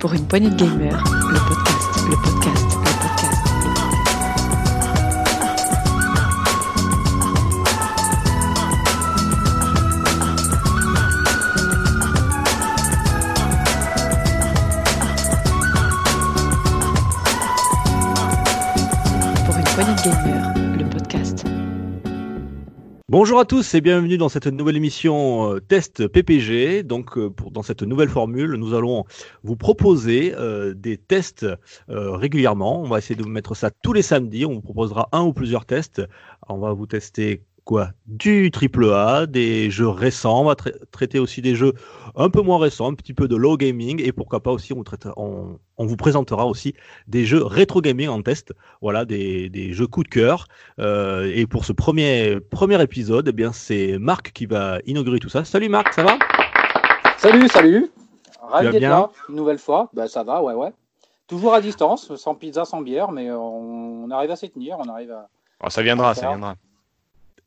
Pour une poignée de podcast, le podcast, le podcast. Bonjour à tous et bienvenue dans cette nouvelle émission euh, test PPG. Donc, euh, dans cette nouvelle formule, nous allons vous proposer euh, des tests régulièrement. On va essayer de vous mettre ça tous les samedis. On vous proposera un ou plusieurs tests. On va vous tester quoi Du triple A, des jeux récents. On va tra- traiter aussi des jeux un peu moins récents, un petit peu de low gaming et pourquoi pas aussi on, traite, on, on vous présentera aussi des jeux rétro gaming en test. Voilà, des, des jeux coup de cœur. Euh, et pour ce premier, premier épisode, eh bien, c'est Marc qui va inaugurer tout ça. Salut Marc, ça va? Salut, salut. Ravi d'être là, une nouvelle fois. Bah, ça va, ouais, ouais. Toujours à distance, sans pizza, sans bière, mais on, on arrive à s'y tenir, on arrive à... Oh, ça viendra, ça viendra.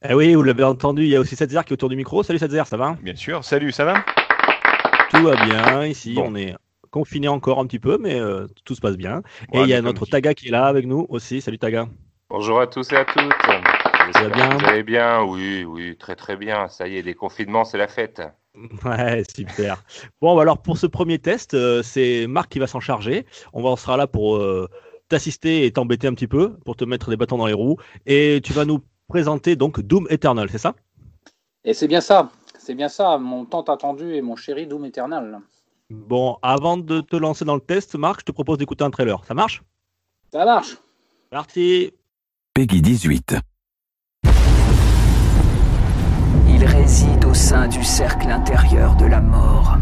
Eh oui, vous l'avez entendu, il y a aussi Setzer qui est autour du micro. Salut Setzer, ça va? Bien sûr. Salut, ça va? Tout va bien ici, Bon. on est confiné encore un petit peu, mais euh, tout se passe bien. et il y a notre Taga qui est là avec nous aussi. Salut Taga. Bonjour à tous et à toutes. J'espère bien? que Vous allez bien Oui, oui, très très bien. Ça y est, les confinements, c'est la fête. Ouais, super. Bon, bah alors pour ce premier test, euh, c'est Marc qui va s'en charger. On va, on sera là pour euh, t'assister et t'embêter un petit peu, pour te mettre des bâtons dans les roues. Et tu vas nous présenter donc Doom Eternal, c'est ça? Et c'est bien ça, c'est bien ça, mon tant attendu et mon chéri Doom Eternal. Bon, avant de te lancer dans le test, Marc, je te propose d'écouter un trailer. Ça marche? Ça marche Parti Peggy 18. Il réside au sein du cercle intérieur de la mort.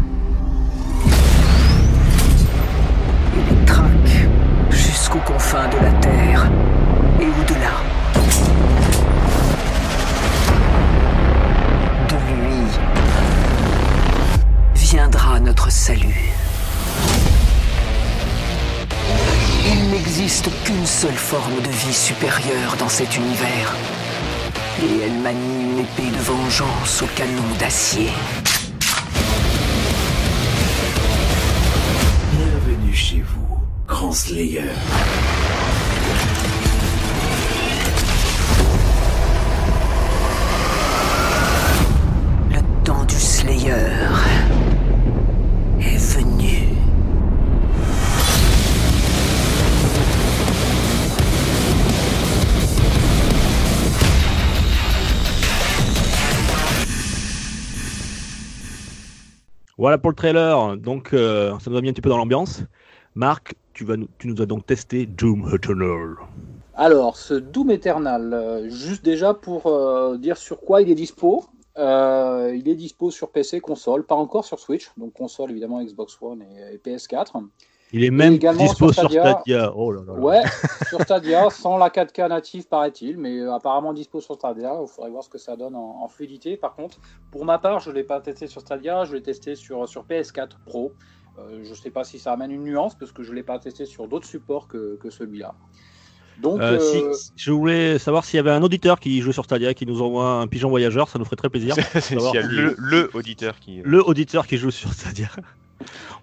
Il les traque jusqu'aux confins de la Terre viendra notre salut. Il n'existe qu'une seule forme de vie supérieure dans cet univers. Et elle manie une épée de vengeance au canon d'acier. Bienvenue chez vous, Grand Slayer. Le temps du Slayer Voilà pour le trailer. Donc, euh, ça nous a mis un petit peu dans l'ambiance. Marc, tu, nous, as donc testé Doom Eternal. Alors, ce Doom Eternal, euh, juste déjà pour euh, dire sur quoi il est dispo. Il est dispo sur PC, console, pas encore sur Switch, donc console évidemment Xbox One et PS4. Il est même également dispo sur sur Stadia. Oh là là là. Ouais, sur Stadia, sans la 4K native paraît-il, mais euh, apparemment dispo sur Stadia. Il faudrait voir ce que ça donne en, en fluidité. Par contre, pour ma part, je ne l'ai pas testé sur Stadia, je l'ai testé sur, sur PS4 Pro. Euh, je ne sais pas si ça amène une nuance, parce que je ne l'ai pas testé sur d'autres supports que, que celui-là. Donc, Euh, si- je voulais savoir s'il y avait un auditeur qui joue sur Stadia, qui nous envoie un pigeon voyageur, ça nous ferait très plaisir. S'il y a le, le auditeur qui. Le auditeur qui joue sur Stadia.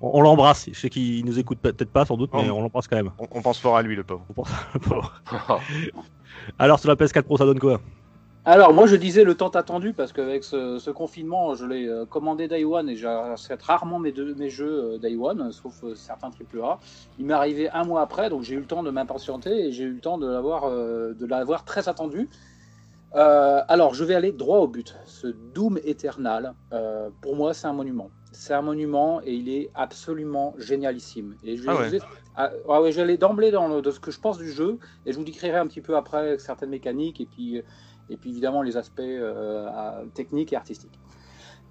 On, on l'embrasse. Je sais qu'il nous écoute peut-être pas sans doute, mais on l'embrasse quand même. On, on pense fort à lui, le pauvre. On pense- Pauvre. Alors sur la PS4 Pro, ça donne quoi? Alors, moi, je disais le temps attendu parce qu'avec ce, ce confinement, je l'ai euh, commandé Day One et j'achète rarement mes, deux- mes jeux euh, Day One, sauf euh, certains AAA. Il m'est arrivé un mois après, donc j'ai eu le temps de m'impatienter et j'ai eu le temps de l'avoir de l'avoir très attendu. Euh, alors, je vais aller droit au but. Ce Doom Eternal, euh, pour moi, c'est un monument. C'est un monument et il est absolument génialissime. Et je vais, Ah ouais. vais- ah, ouais, j'allais d'emblée dans le- de ce que je pense du jeu et je vous décrirai un petit peu après certaines mécaniques et puis et puis évidemment les aspects euh, techniques et artistiques.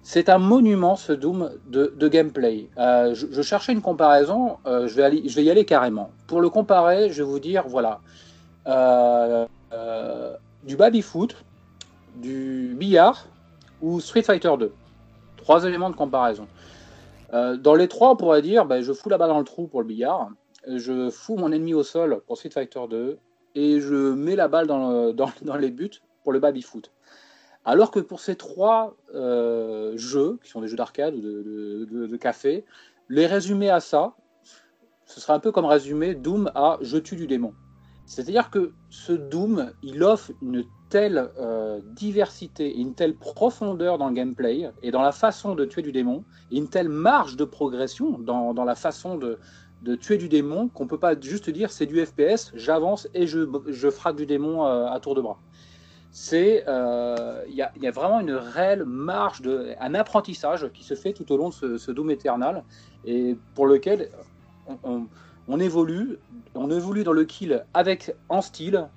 C'est un monument ce Doom de, de gameplay. Euh, je, je cherchais une comparaison, euh, je, vais aller, je vais y aller carrément. Pour le comparer, je vais vous dire, voilà, du baby-foot, du billard ou Street Fighter 2. Trois éléments de comparaison. Euh, dans les trois, on pourrait dire, ben, je fous la balle dans le trou pour le billard, je fous mon ennemi au sol pour Street Fighter 2, et je mets la balle dans, dans, les buts pour le baby-foot. Alors que pour ces trois euh, jeux, qui sont des jeux d'arcade de- de café, les résumer à ça, ce serait un peu comme résumer Doom à Je tue du démon. C'est-à-dire que ce Doom, il offre une telle euh, diversité et une telle profondeur dans le gameplay et dans la façon de tuer du démon, et une telle marge de progression dans, dans la façon de, de tuer du démon qu'on peut pas juste dire c'est du FPS, j'avance et je, je frappe du démon euh, à tour de bras. Euh, il y, a, y, a, vraiment une réelle marge de un apprentissage qui se fait tout au long de ce, ce Doom Eternal et pour lequel on, on, on évolue, on évolue dans le kill avec en style,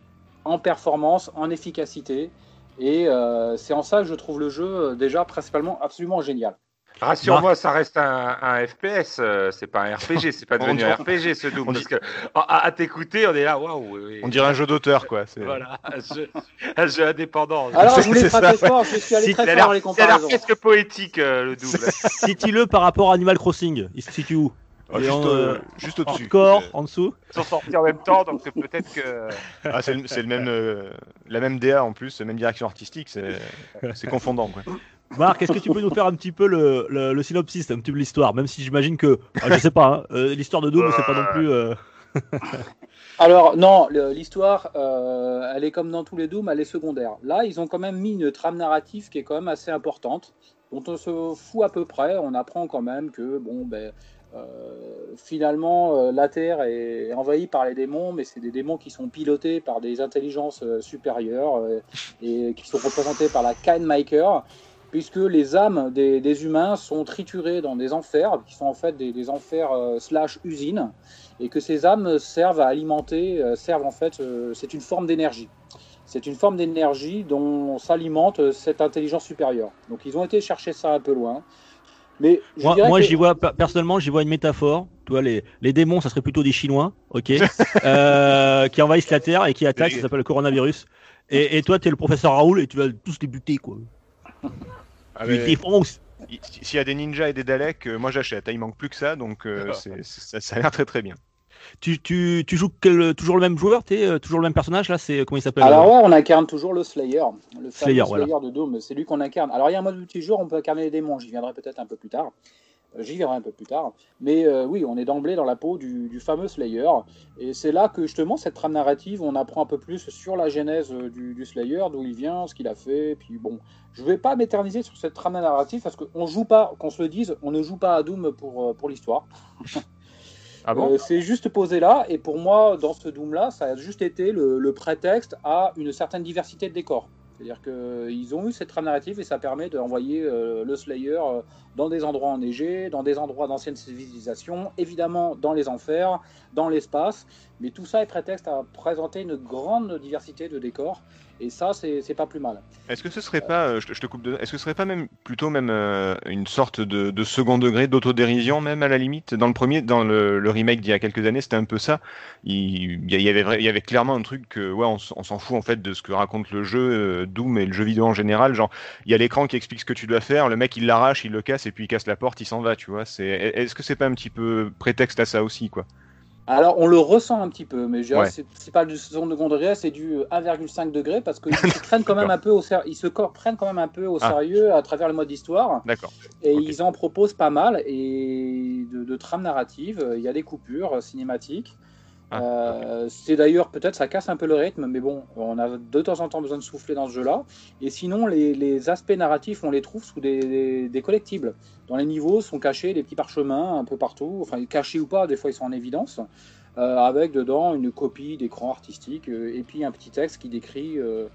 en performance, en efficacité. Et euh, c'est en ça que je trouve le jeu euh, déjà principalement absolument génial. Rassure-moi, ça reste un, un FPS, euh, c'est pas un RPG, c'est pas devenu un RPG ce Doom. Parce que à, à t'écouter, on est là, waouh. On dirait un jeu d'auteur, quoi. Voilà, un jeu, un jeu indépendant. Alors, je voulais frapper fort, je suis allé si très fort dans les comparaisons. C'est presque poétique euh, le Doom. Cite-le par rapport à Animal Crossing. Il se situe où ah, juste, en, euh, juste au-dessus. Score, en dessous. Ils sont sortis en même temps, donc c'est peut-être que. Ah, c'est le, le, même, euh, la même DA en plus, la même direction artistique, c'est confondant. Quoi. Marc, est-ce que tu peux nous faire un petit peu le, le, le synopsis, un petit peu l'histoire, même si j'imagine que, ah, je sais pas, hein, euh, l'histoire de Doom, c'est pas non plus. Euh... Alors non, l'histoire, euh, elle est comme dans tous les Doom, elle est secondaire. Là, ils ont quand même mis une trame narrative qui est quand même assez importante, dont on se fout à peu près. On apprend quand même que bon, ben, euh, finalement, euh, la Terre est envahie par les démons, mais c'est des démons qui sont pilotés par des intelligences euh, supérieures et qui sont représentés par la Kindmaker, puisque les âmes des, humains sont triturées dans des enfers, qui sont en fait des, des enfers slash usines, et que ces âmes servent à alimenter, servent en fait, c'est une forme d'énergie. C'est une forme d'énergie dont s'alimente cette intelligence supérieure. Donc ils ont été chercher ça un peu loin. Mais moi, moi que... j'y vois personnellement, j'y vois une métaphore. Tu vois, les, les démons, ça serait plutôt des Chinois, ok, euh, qui envahissent la Terre et qui attaquent. Ça s'appelle le coronavirus. Et, et toi, tu es le professeur Raoul et tu vas tous les buter, quoi. Ah, tu les. S'il y a des ninjas et des Daleks, euh, moi j'achète. Il manque plus que ça, donc euh, ça, ça a l'air très très bien. Tu, tu, tu joues quel, toujours le même joueur es, euh, Toujours le même personnage là C'est comment il s'appelle Alors ouais, on incarne toujours le Slayer, le Slayer, Slayer voilà. de Doom. C'est lui qu'on incarne. Alors il y a un mode multijoueur, on peut incarner les démons. J'y viendrai peut-être un peu plus tard. Euh, j'y viendrai un peu plus tard. Mais euh, oui, on est d'emblée dans la peau du, du fameux Slayer. Et c'est là que justement, cette trame narrative, on apprend un peu plus sur la genèse du, du Slayer, d'où il vient, ce qu'il a fait. Puis bon, je vais pas m'éterniser sur cette trame narrative parce qu'on joue pas, qu'on se le dise, on ne joue pas à Doom pour, pour l'histoire. Ah euh, c'est juste posé là, et pour moi, dans ce Doom-là, ça a juste été le, prétexte à une certaine diversité de décors. C'est-à-dire qu'ils ont eu cette trame narrative et ça permet d'envoyer euh, le Slayer euh, dans des endroits enneigés, dans des endroits d'anciennes civilisations, évidemment dans les enfers, dans l'espace, mais tout ça est prétexte à présenter une grande diversité de décors et ça c'est pas plus mal. Est-ce que ce serait pas, euh, je, te, coupe, de, est-ce que ce serait pas même plutôt même euh, une sorte de, second degré d'autodérision même à la limite? Dans le premier, dans le, remake d'il y a quelques années, c'était un peu ça. Il, y avait, clairement un truc que ouais, on, on s'en fout en fait de ce que raconte le jeu euh, Doom et le jeu vidéo en général. Genre, il y a l'écran qui explique ce que tu dois faire, le mec il l'arrache, il le casse et puis il casse la porte, il s'en va, tu vois. C'est, est-ce que c'est pas un petit peu prétexte à ça aussi, quoi? Alors, on le ressent un petit peu, mais ouais. c'est pas du second degré, c'est du 1,5 degré parce qu'ils se prennent quand même un peu au ser... ils se prennent quand même un peu au ah. sérieux à travers le mode histoire. D'accord. Et okay. ils en proposent pas mal et de, de trames narratives. Il y a des coupures cinématiques. Ah. Euh, c'est d'ailleurs peut-être ça casse un peu le rythme, mais bon, on a de temps en temps besoin de souffler dans ce jeu-là. Et sinon, les, les, aspects narratifs, on les trouve sous des, des, des, collectibles. Dans les niveaux sont cachés des petits parchemins un peu partout, enfin cachés ou pas, des fois ils sont en évidence, euh, avec dedans une copie d'écran artistique euh, et puis un petit texte qui décrit euh,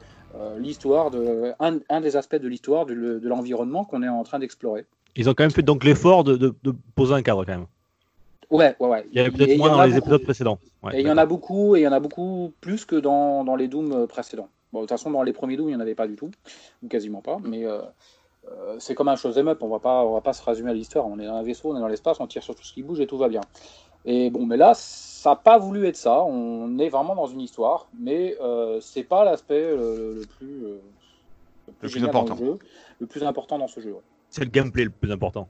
l'histoire de un, un, des aspects de l'histoire de, de l'environnement qu'on est en train d'explorer. Ils ont quand même fait donc l'effort de, de, de poser un cadre quand même. Ouais, ouais, ouais. Il y avait peut-être moins dans les épisodes précédents. Ouais, et il y en a beaucoup, et il y en a beaucoup plus que dans, dans les Doom précédents. Bon, de toute façon, dans les premiers Doom, il n'y en avait pas du tout, ou quasiment pas, mais euh, euh, c'est comme un chose up, on va pas, on va pas se résumer à l'histoire. On est dans un vaisseau, on est dans l'espace, on tire sur tout ce qui bouge et tout va bien. Et bon, mais là, ça n'a pas voulu être ça. On est vraiment dans une histoire, mais euh, c'est pas l'aspect le, le, plus, le plus, le plus important. Le, jeu, le plus important dans ce jeu. Ouais. C'est le gameplay le plus important.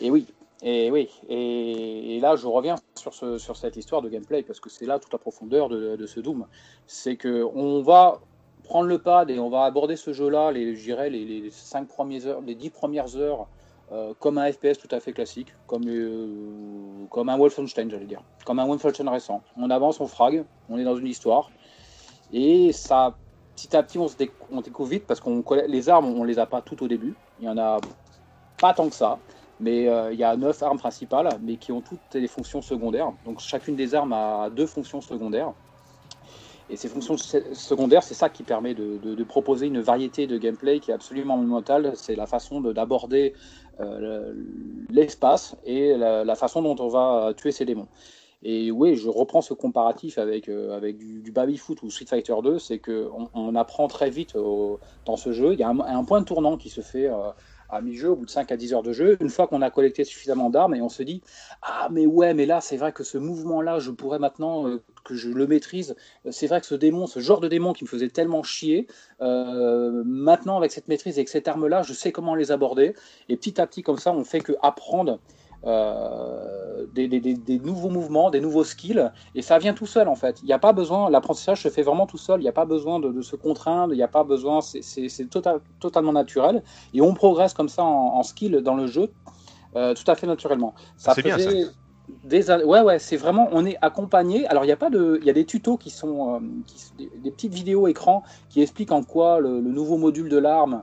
Et oui, et oui, et, là je reviens sur, ce, sur cette histoire de gameplay parce que c'est là toute la profondeur de, ce Doom. C'est que on va prendre le pad et on va aborder ce jeu-là, les, je les, cinq premières heures, les dix premières heures euh, comme un FPS tout à fait classique, comme, euh, comme un Wolfenstein, j'allais dire, comme un Wolfenstein récent. On avance, on frag, on est dans une histoire, et ça, petit à petit, on, se on découvre vite parce qu'on les armes, on les a pas toutes au début. Il y en a pas tant que ça, mais euh, il y a neuf armes principales, mais qui ont toutes des fonctions secondaires. Donc chacune des armes a deux fonctions secondaires. Et ces fonctions se- secondaires, c'est ça qui permet de, proposer une variété de gameplay qui est absolument monumentale. C'est la façon de- d'aborder euh, l'espace et la, façon dont on va tuer ces démons. Et oui, je reprends ce comparatif avec, euh, avec du, du Babyfoot ou Street Fighter 2, c'est qu'on on apprend très vite dans ce jeu. Il y a un, point de tournant qui se fait à mi-jeu, au bout de 5 à 10 heures de jeu, une fois qu'on a collecté suffisamment d'armes et on se dit Ah, mais ouais, mais là, c'est vrai que ce mouvement-là, je pourrais maintenant euh, que je le maîtrise. euh, C'est vrai que ce démon, ce genre de démon qui me faisait tellement chier, euh, maintenant, avec cette maîtrise et avec cette arme-là, je sais comment les aborder. Et petit à petit, comme ça, on fait que apprendre euh, des, des- des- des nouveaux mouvements, des nouveaux skills, et ça vient tout seul en fait. Il n'y a pas besoin, l'apprentissage se fait vraiment tout seul, il n'y a pas besoin de, de se contraindre, il n'y a pas besoin, c'est- total- totalement naturel, et on progresse comme ça en, en skill dans le jeu, euh, tout à fait naturellement. Ça C'est bien, faisait Des, ouais, ouais, c'est vraiment, on est accompagné. Alors, il y a pas de, il y a des tutos qui sont, euh, qui- des, des petites vidéos écran qui expliquent en quoi le, le nouveau module de l'arme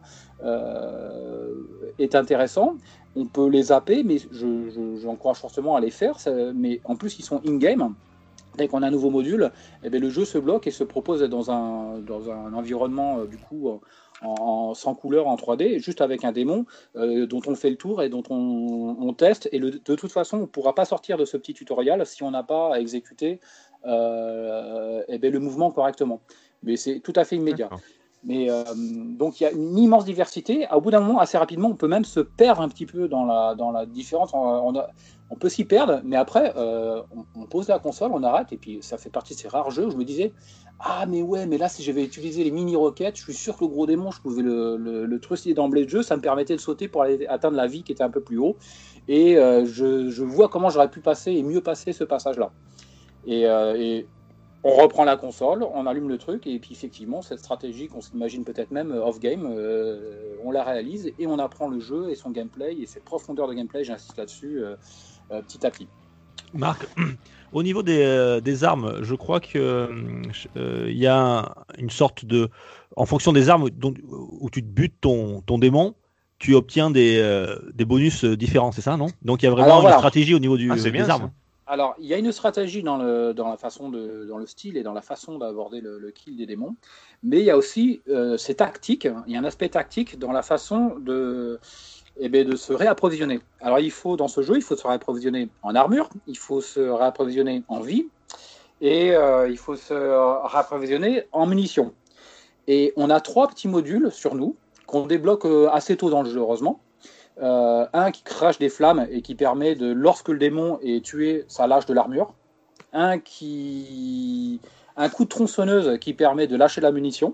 est intéressant. On peut les zapper, mais je- je- j'encourage fortement à les faire. mais en plus, ils sont in-game. Dès qu'on a un nouveau module, eh bien, le jeu se bloque et se propose dans un, dans un environnement euh, du coup en, sans couleur en 3D, juste avec un démon euh, dont on fait le tour et dont on, on teste. Et le- de toute façon, on ne pourra pas sortir de ce petit tutoriel si on n'a pas à exécuter euh, eh bien, le mouvement correctement. Mais c'est tout à fait immédiat. Mais euh, donc il y a une immense diversité. Au bout d'un moment, assez rapidement, on peut même se perdre un petit peu dans la, dans la différence. On, peut s'y perdre, mais après, euh, on, pose la console, on arrête, et puis ça fait partie de ces rares jeux où je me disais Ah, mais ouais, mais là, si j'avais utilisé les mini-roquettes, je suis sûr que le gros démon, je pouvais le, le, trucider d'emblée de jeu, ça me permettait de sauter pour aller atteindre la vie qui était un peu plus haut. Et euh, je, je vois comment j'aurais pu passer et mieux passer ce passage-là. Et on reprend la console, on allume le truc, et puis effectivement, cette stratégie qu'on s'imagine peut-être même euh, off-game, euh, on la réalise et on apprend le jeu et son gameplay et ses profondeurs de gameplay, j'insiste là-dessus, euh, euh, petit à petit. Marc, au niveau des, euh, des armes, je crois que euh, il y a une sorte de, en fonction des armes dont- où tu te butes ton, ton démon, tu obtiens des, euh, des bonus différents, c'est ça, non? Donc il y a vraiment Alors, une stratégie au niveau du, Ah, des bien, ça. Alors, il y a une stratégie dans le, la façon dans le style et dans la façon d'aborder le, kill des démons, mais il y a aussi, euh, c'est tactique, il y a un aspect tactique dans la façon de, eh bien, de se réapprovisionner. Alors, il faut, dans ce jeu, il faut se réapprovisionner en armure, il faut se réapprovisionner en vie, et euh, il faut se réapprovisionner en munitions. Et on a trois petits modules sur nous, qu'on débloque euh, assez tôt dans le jeu, heureusement. Euh, un qui crache des flammes et qui permet de, lorsque le démon est tué, ça lâche de l'armure. Un qui. Un coup de tronçonneuse qui permet de lâcher de la munition.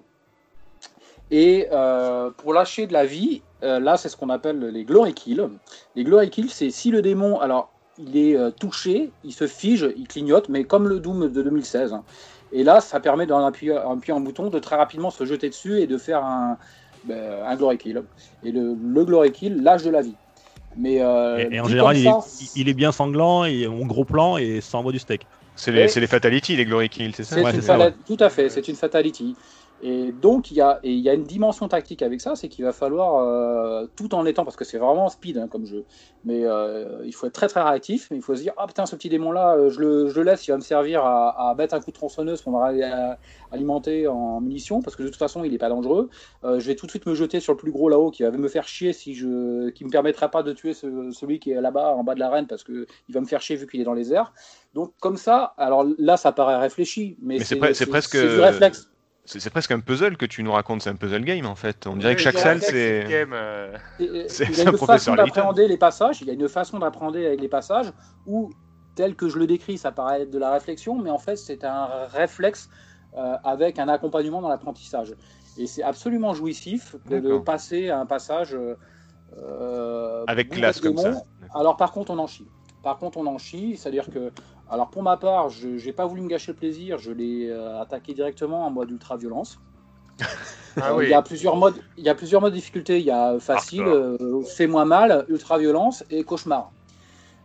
Et euh, pour lâcher de la vie, euh, là, c'est ce qu'on appelle les glory kills. Les glory kills, c'est si le démon, alors, il est touché, il se fige, il clignote, mais comme le Doom de 2016. hein. Et là, ça permet d'en appuyer, en appuyant un bouton de très rapidement se jeter dessus et de faire un, ben, un glory kill. Et le, le glory kill lâche de la vie. Mais euh, Et, et en général, il est, ça, il est bien sanglant et en gros plan et ça envoie du steak. C'est les, les Fatality, les Glory Kills, c'est ça? Ouais, ça, Tout à fait, c'est une fatality. Et donc, il y a, et il y a une dimension tactique avec ça, c'est qu'il va falloir, euh, tout en étant, parce que c'est vraiment speed hein, comme jeu, mais euh, il faut être très très réactif, mais il faut se dire, ah putain, ce petit démon-là, euh, je le, je le laisse, il va me servir à, à mettre un coup de tronçonneuse pour me ra- alimenter en munitions, parce que de toute façon, il n'est pas dangereux. Euh, je vais tout de suite me jeter sur le plus gros là-haut, qui va me faire chier, si je, qui me permettra pas de tuer ce- celui qui est là-bas, en bas de l'arène, parce que il va me faire chier vu qu'il est dans les airs. Donc comme ça, alors là, ça paraît réfléchi, mais, Mais c'est pre- c'est presque- c'est du réflexe. C'est c'est presque un puzzle que tu nous racontes, c'est un puzzle game en fait. On dirait que chaque salle c'est. game, euh, il y a un une professeur façon d'appréhender les passages, il y a une façon d'appréhender avec les passages où, tel que je le décris, ça paraît être de la réflexion, mais en fait c'est un réflexe euh, avec un accompagnement dans l'apprentissage. Et c'est absolument jouissif de passer à un passage euh, Avec classe comme ça. Alors par contre on en chie. Par contre on en chie, c'est-à-dire que, alors pour ma part, je n'ai pas voulu me gâcher le plaisir, je l'ai euh, attaqué directement en mode ultra-violence. Ah Euh, oui. Il y a plusieurs modes, il y a plusieurs modes de difficulté. Il y a facile, Hardcore. euh, fais-moi mal, ultra violence et cauchemar.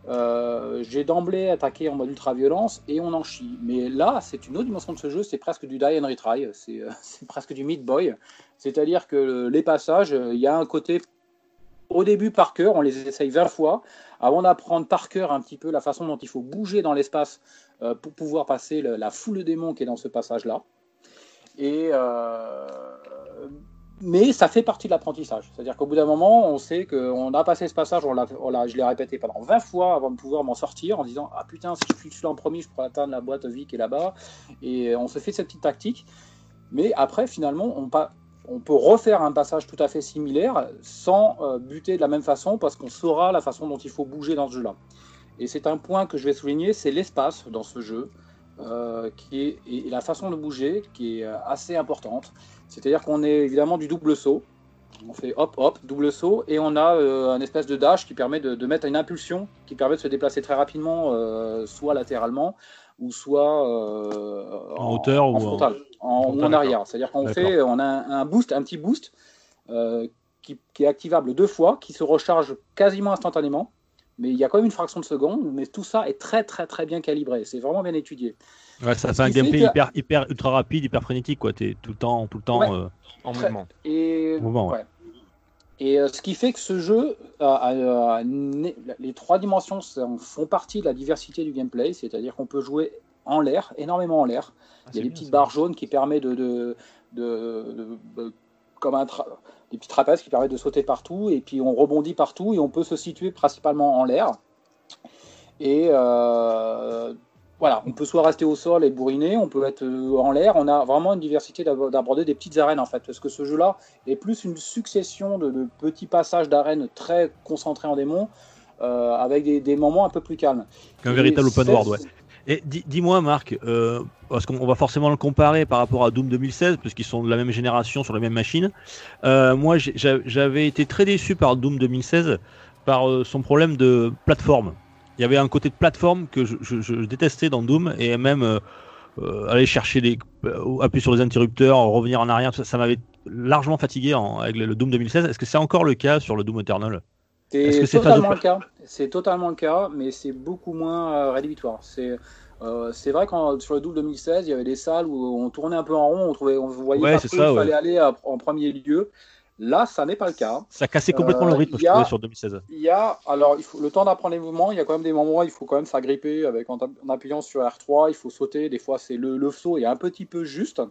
Euh, J'ai d'emblée attaqué en mode ultra violence et on en chie. Mais là, c'est une autre dimension de ce jeu. C'est presque du die and retry. C'est euh, presque du meat boy. C'est-à-dire que le- les passages, euh, il y a un côté au début par cœur, on les essaye 20 fois avant d'apprendre par cœur un petit peu la façon dont il faut bouger dans l'espace euh, pour pouvoir passer la foule de démons qui est dans ce passage-là. Et euh, mais ça fait partie de l'apprentissage. C'est-à-dire qu'au bout d'un moment, on sait qu'on a passé ce passage, je l'ai répété pendant 20 fois avant de pouvoir m'en sortir en disant Ah putain, si je suis celui en premier, je pourrais atteindre la boîte vie qui est là-bas. Et on se fait cette petite tactique. Mais après, finalement, on, pa- on peut refaire un passage tout à fait similaire sans euh, buter de la même façon parce qu'on saura la façon dont il faut bouger dans ce jeu-là. Et c'est un point que je vais souligner, c'est l'espace dans ce jeu, euh, qui est, et la façon de bouger qui est euh, assez importante. C'est-à-dire qu'on est évidemment du double saut. On fait hop hop, double saut, et on a euh, un espèce de dash qui permet de, de mettre une impulsion qui permet de se déplacer très rapidement, euh, soit latéralement ou soit En hauteur en ou frontal, en, ou en arrière. C'est-à-dire qu'on fait, on a un, boost, un petit boost euh, qui, qui est activable deux fois, qui se recharge quasiment instantanément. Mais il y a quand même une fraction de seconde, mais tout ça est très très très bien calibré. C'est vraiment bien étudié. Ouais, ça fait un gameplay que- hyper, hyper ultra rapide, hyper frénétique, quoi. T'es tout le temps, tout le temps. Ouais. euh, En Très- mouvement. Et, Mouvement, ouais. ouais. Et euh, ce qui fait que ce jeu, a- a- a né- les trois dimensions font partie de la diversité du gameplay, c'est-à-dire qu'on peut jouer en l'air, énormément en l'air. Ah, Il y a des petites barres jaunes qui permettent de, de, de- de- de- comme un tra- des petits trapèzes qui permettent de sauter partout, et puis on rebondit partout et on peut se situer principalement en l'air. Et euh, voilà, on peut soit rester au sol et bourriner, on peut être euh, en l'air. On a vraiment une diversité d'ab- d'aborder des petites arènes en fait, parce que ce jeu-là est plus une succession de, de petits passages d'arènes très concentrés en démons, euh, avec des, des moments un peu plus calmes. Un Et véritable open world, ouais. Et dis- dis-moi, Marc, euh, parce qu'on va forcément le comparer par rapport à Doom 2016, puisqu'ils sont de la même génération sur les mêmes machines. Euh, moi, j'avais été très déçu par Doom 2016 par euh, son problème de plateforme. Il y avait un côté de plateforme que je, détestais dans Doom, et même aller chercher euh, appuyer sur les interrupteurs, revenir en arrière, ça, m'avait largement fatigué avec le, Doom 2016. Est-ce que c'est encore le cas sur le Doom Eternal? C'est totalement le cas? C'est totalement le cas, mais c'est beaucoup moins euh, rédhibitoire. C'est euh, c'est vrai qu'en sur le double 2016, il y avait des salles où on tournait un peu en rond, on trouvait, on voyait Ouais, pas c'est trop ça, où il ouais. fallait aller à- en premier lieu. Là, ça n'est pas le cas. Ça cassait complètement Euh, le rythme, je a- trouvais, sur 2016. Il y a, alors, il faut le temps d'apprendre les mouvements. Il y a quand même des moments où il faut quand même s'agripper avec en, en appuyant sur R3. Il faut sauter. Des fois, c'est le, le saut est un petit peu juste,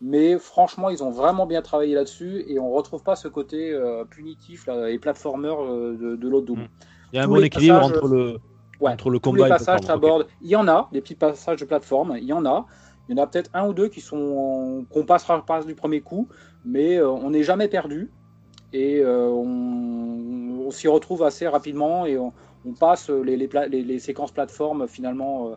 mais franchement, ils ont vraiment bien travaillé là-dessus et on retrouve pas ce côté euh, punitif là, et platformer euh, de, de l'autre Doom. Il y a un tous bon les équilibre passages- entre le, Ouais, entre le Tous combat les et le passages plateforme. Ok. s'abordent. Il y en a des petits passages de plateforme. Il y en a. Il y en a peut-être un ou deux qui sont qu'on passera pas du premier coup, mais euh, on n'est jamais perdu et euh, on, on s'y retrouve assez rapidement et on, on passe les, les, les- les séquences plateformes finalement.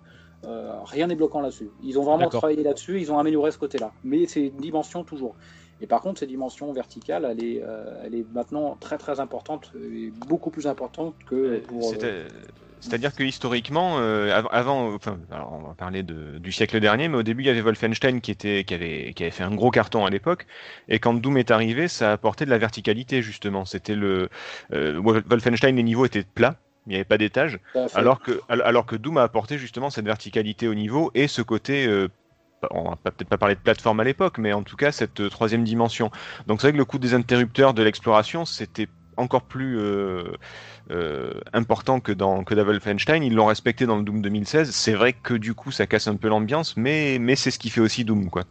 Euh, rien n'est bloquant là-dessus. Ils ont vraiment travaillé là-dessus, ils ont amélioré ce côté-là. Mais c'est une dimension toujours. Et par contre, cette dimension verticale, elle est, euh, elle est maintenant très très importante et beaucoup plus importante que pour. Euh, C'est-à-dire que historiquement, euh, av- avant, enfin, alors on va parler de, du siècle dernier, mais au début il y avait Wolfenstein qui était, qui avait, qui avait fait un gros carton à l'époque, et quand Doom est arrivé, ça a apporté de la verticalité justement. C'était le euh, Wolf- Wolfenstein, les niveaux étaient plats, il n'y avait pas d'étage, alors que, al- alors que Doom a apporté justement cette verticalité au niveau et ce côté. euh, on va peut-être pas parler de plateforme à l'époque, mais en tout cas cette euh, troisième dimension. Donc c'est vrai que le coup des interrupteurs de l'exploration, c'était encore plus euh, euh, important que dans que Wolfenstein. Ils l'ont respecté dans le Doom 2016. C'est vrai que du coup ça casse un peu l'ambiance, mais mais c'est ce qui fait aussi Doom quoi.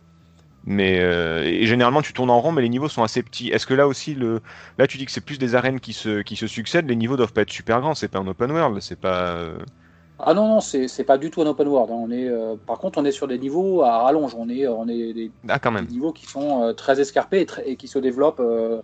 Mais euh, et généralement tu tournes en rond, mais les niveaux sont assez petits. Est-ce que là aussi le là tu dis que c'est plus des arènes qui se qui se succèdent, les niveaux doivent pas être super grands. C'est pas un open world, c'est pas. euh, Ah non, non, c'est c'est pas du tout un open world. hein. On est, euh, par contre, on est sur des niveaux à rallonge. On est, on est des, Ah quand des même. niveaux qui sont euh, très escarpés et, très- et qui se développent euh,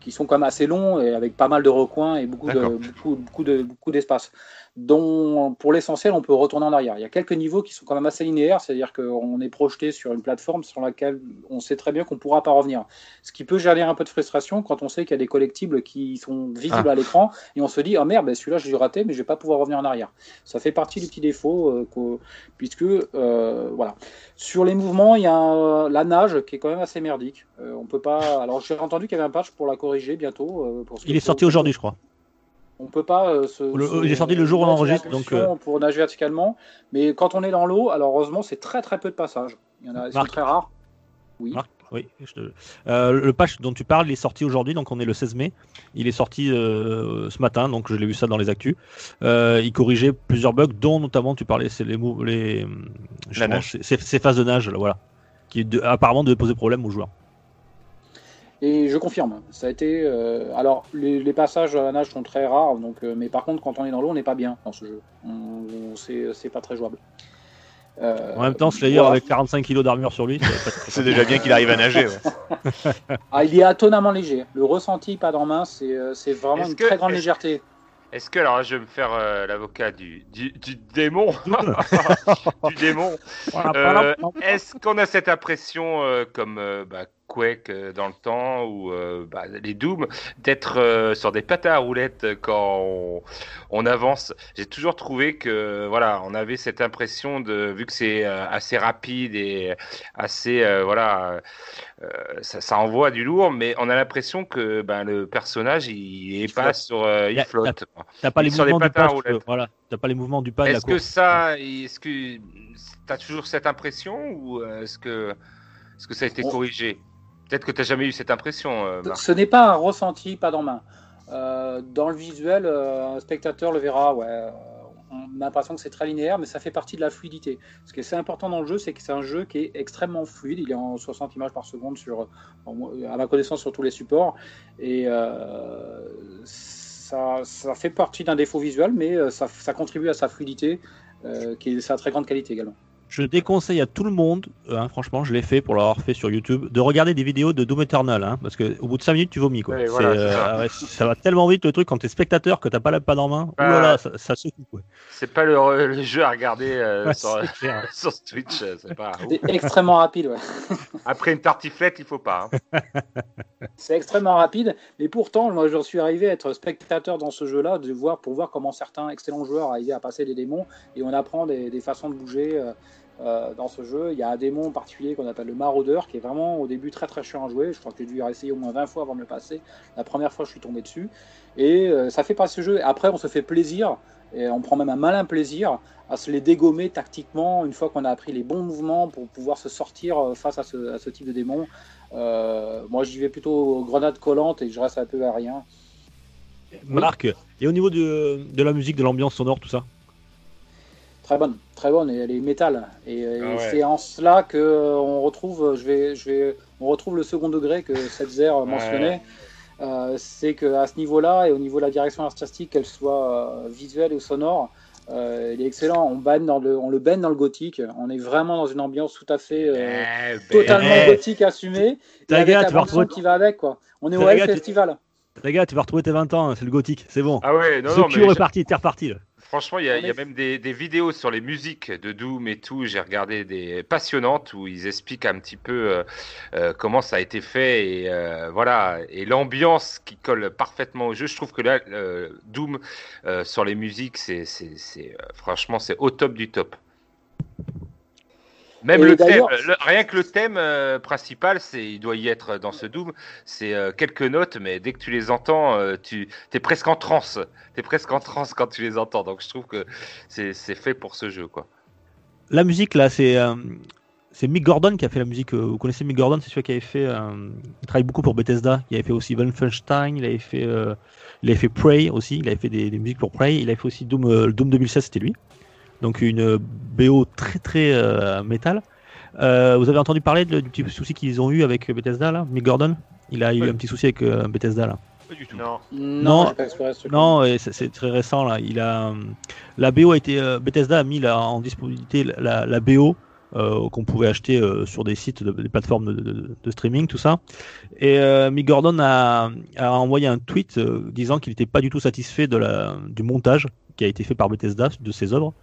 qui sont quand même assez longs et avec pas mal de recoins et beaucoup de D'accord. beaucoup, beaucoup de beaucoup d'espace. Dont pour l'essentiel on peut retourner en arrière. Il y a quelques niveaux qui sont quand même assez linéaires, c'est-à-dire qu'on est projeté sur une plateforme sur laquelle on sait très bien qu'on pourra pas revenir. Ce qui peut générer un peu de frustration quand on sait qu'il y a des collectibles qui sont visibles à l'écran et on se dit ah merde ben celui-là je l'ai raté mais je vais pas pouvoir revenir en arrière. Ça fait partie des petits défauts euh, puisque euh, voilà. Sur les mouvements, il y a un- la nage qui est quand même assez merdique. Euh, on peut pas. Alors j'ai entendu qu'il y avait un patch pour la corriger bientôt. euh, pour ce Il est sorti aujourd'hui, je crois. On peut pas euh, se, Le- se- il est sorti le jour où on enregistre, donc, impulsion pour nager verticalement. Mais quand on est dans l'eau, alors heureusement c'est très très peu de passages. Il y en a, ils sont Marc. très rares. Oui. Marc, oui. je te- Euh, le patch dont tu parles, il est sorti aujourd'hui, donc on est le 16 mai. Il est sorti euh, ce matin, donc je l'ai vu ça dans les actus. Euh, il corrigeait plusieurs bugs, dont notamment tu parlais, c'est les, les ces ces phases de nage, là, voilà, qui de- apparemment devaient poser problème aux joueurs. Et je confirme, ça a été. euh, alors, les, les passages à la nage sont très rares, donc, euh, mais par contre, quand on est dans l'eau, on n'est pas bien dans ce jeu. On, on- c'est c'est pas très jouable. Euh, En même temps, Slayer voilà. avec 45 kg d'armure sur lui, C'est déjà bien qu'il arrive à nager. ouais. Ah, il est étonnamment léger. Le ressenti pas dans main, c'est c'est vraiment Est-ce une que- très grande est-ce- légèreté. Est-ce que, alors je vais me faire euh, l'avocat du, du, du démon Du démon Euh, Est-ce qu'on a cette impression, euh, comme euh, bah, Quake euh, dans le temps ou euh, bah, les Doom, d'être euh, sur des patins à roulettes quand on, on avance J'ai toujours trouvé que voilà, on avait cette impression de, vu que c'est euh, assez rapide et assez euh, voilà, euh, ça, ça envoie du lourd, mais on a l'impression que ben, le personnage il est pas sur, euh, il a- flotte. T'as pas les mouvements du euh, voilà. T'as pas les mouvements du la Est-ce que ça, est-ce que tu as toujours cette impression ou est-ce que, est-ce que ça a été On- corrigé? Peut-être que tu n'as jamais eu cette impression, euh. Ce n'est pas un ressenti pas dans main. Euh, dans le visuel, euh, un spectateur le verra. Ouais, on a l'impression que c'est très linéaire, mais ça fait partie de la fluidité. Ce qui est important dans le jeu, c'est que c'est un jeu qui est extrêmement fluide. Il est en 60 images par seconde sur, à ma connaissance, sur tous les supports. Et ça, ça fait partie d'un défaut visuel, mais ça, contribue à sa fluidité, qui est sa très grande qualité également. Je déconseille à tout le monde, euh, hein, franchement, je l'ai fait pour l'avoir fait sur YouTube, de regarder des vidéos de Doom Eternal, hein, parce que au bout de 5 minutes, tu vomis quoi. Ouais, voilà, euh, ça. ah ouais, ça va tellement vite le truc quand t'es spectateur que t'as pas la panne en main. Ah. Là, ça, ça secoue quoi. C'est pas le, le jeu à regarder euh, Ouais, sur, Twitch. C'est pas. Extrêmement rapide. Ouais. Après une tartiflette, il faut pas. hein. C'est extrêmement rapide, mais pourtant, moi, je suis arrivé à être spectateur dans ce jeu-là, de voir pour voir comment certains excellents joueurs arrivaient à passer des démons, et on apprend des, des façons de bouger euh, euh, dans ce jeu. Il y a un démon en particulier qu'on appelle le maraudeur, qui est vraiment au début très très chiant à jouer. Je crois que j'ai dû essayer au moins 20 fois avant de le passer. La première fois, je suis tombé dessus, et euh, ça fait pas ce jeu. Après, on se fait plaisir, et on prend même un malin plaisir à se les dégommer tactiquement une fois qu'on a appris les bons mouvements pour pouvoir se sortir euh, face à ce, type de démon. Euh, moi, j'y vais plutôt aux grenades collantes et je reste un peu à rien. Marc, et au niveau de la musique, de l'ambiance sonore, tout ça? Très bonne, très bonne et elle est métal. Et, Ah ouais. c'est en cela que euh, on retrouve, je vais, je vais, on retrouve le second degré que Setzer mentionnait. Euh, c'est qu'à ce niveau-là et au niveau de la direction artistique, qu'elle soit euh, visuelle ou sonore, euh, il est excellent. On, dans le, on le baigne dans le gothique. On est vraiment dans une ambiance tout à fait euh, Eh ben, totalement eh. gothique assumée. Et Ta avec gars, la tu retrouver- qui va avec quoi. On est au Ta tu- Festival. Les gars, tu vas retrouver tes 20 ans, hein, c'est le gothique, c'est bon. Ah ouais, non, The non, Cure mais est parti, t'es reparti là. Franchement, il y a, y même des, des vidéos sur les musiques de Doom et tout. J'ai regardé des passionnantes où ils expliquent un petit peu euh, euh, comment ça a été fait et euh, voilà et l'ambiance qui colle parfaitement au jeu. Je trouve que là, euh, Doom sur les musiques, c'est, franchement, c'est au top du top. Même le thème, le- rien que le thème euh, principal, c'est, il doit y être dans ce Doom. C'est euh, quelques notes, mais dès que tu les entends, euh, tu es presque en transe. T'es presque en transe quand tu les entends. Donc je trouve que c'est fait pour ce jeu, quoi. La musique là, c'est euh, c'est Mick Gordon qui a fait la musique. vous connaissez Mick Gordon, c'est celui qui avait fait. euh, il travaille beaucoup pour Bethesda. Il avait fait aussi Wolfenstein. Il avait fait. euh, il avait fait Prey aussi. Il avait fait des, des musiques pour Prey. Il avait fait aussi Doom. euh, Doom 2016, c'était lui. Donc une BO très très euh, métal. Euh, vous avez entendu parler de- du petit souci qu'ils ont eu avec Bethesda là, Mick Gordon? Il a eu un petit souci avec euh, Bethesda là. Pas du tout. Non. Non, Non. j'ai pas exploré ce truc. Non, et c'est très récent là. Il a la BO a été euh, Bethesda a mis là, en disponibilité la, la BO euh, qu'on pouvait acheter euh, sur des sites, de, des plateformes de, de- de streaming, tout ça. Et euh, Mick Gordon a, a envoyé un tweet euh, disant qu'il n'était pas du tout satisfait de la, du montage qui a été fait par Bethesda de ses œuvres.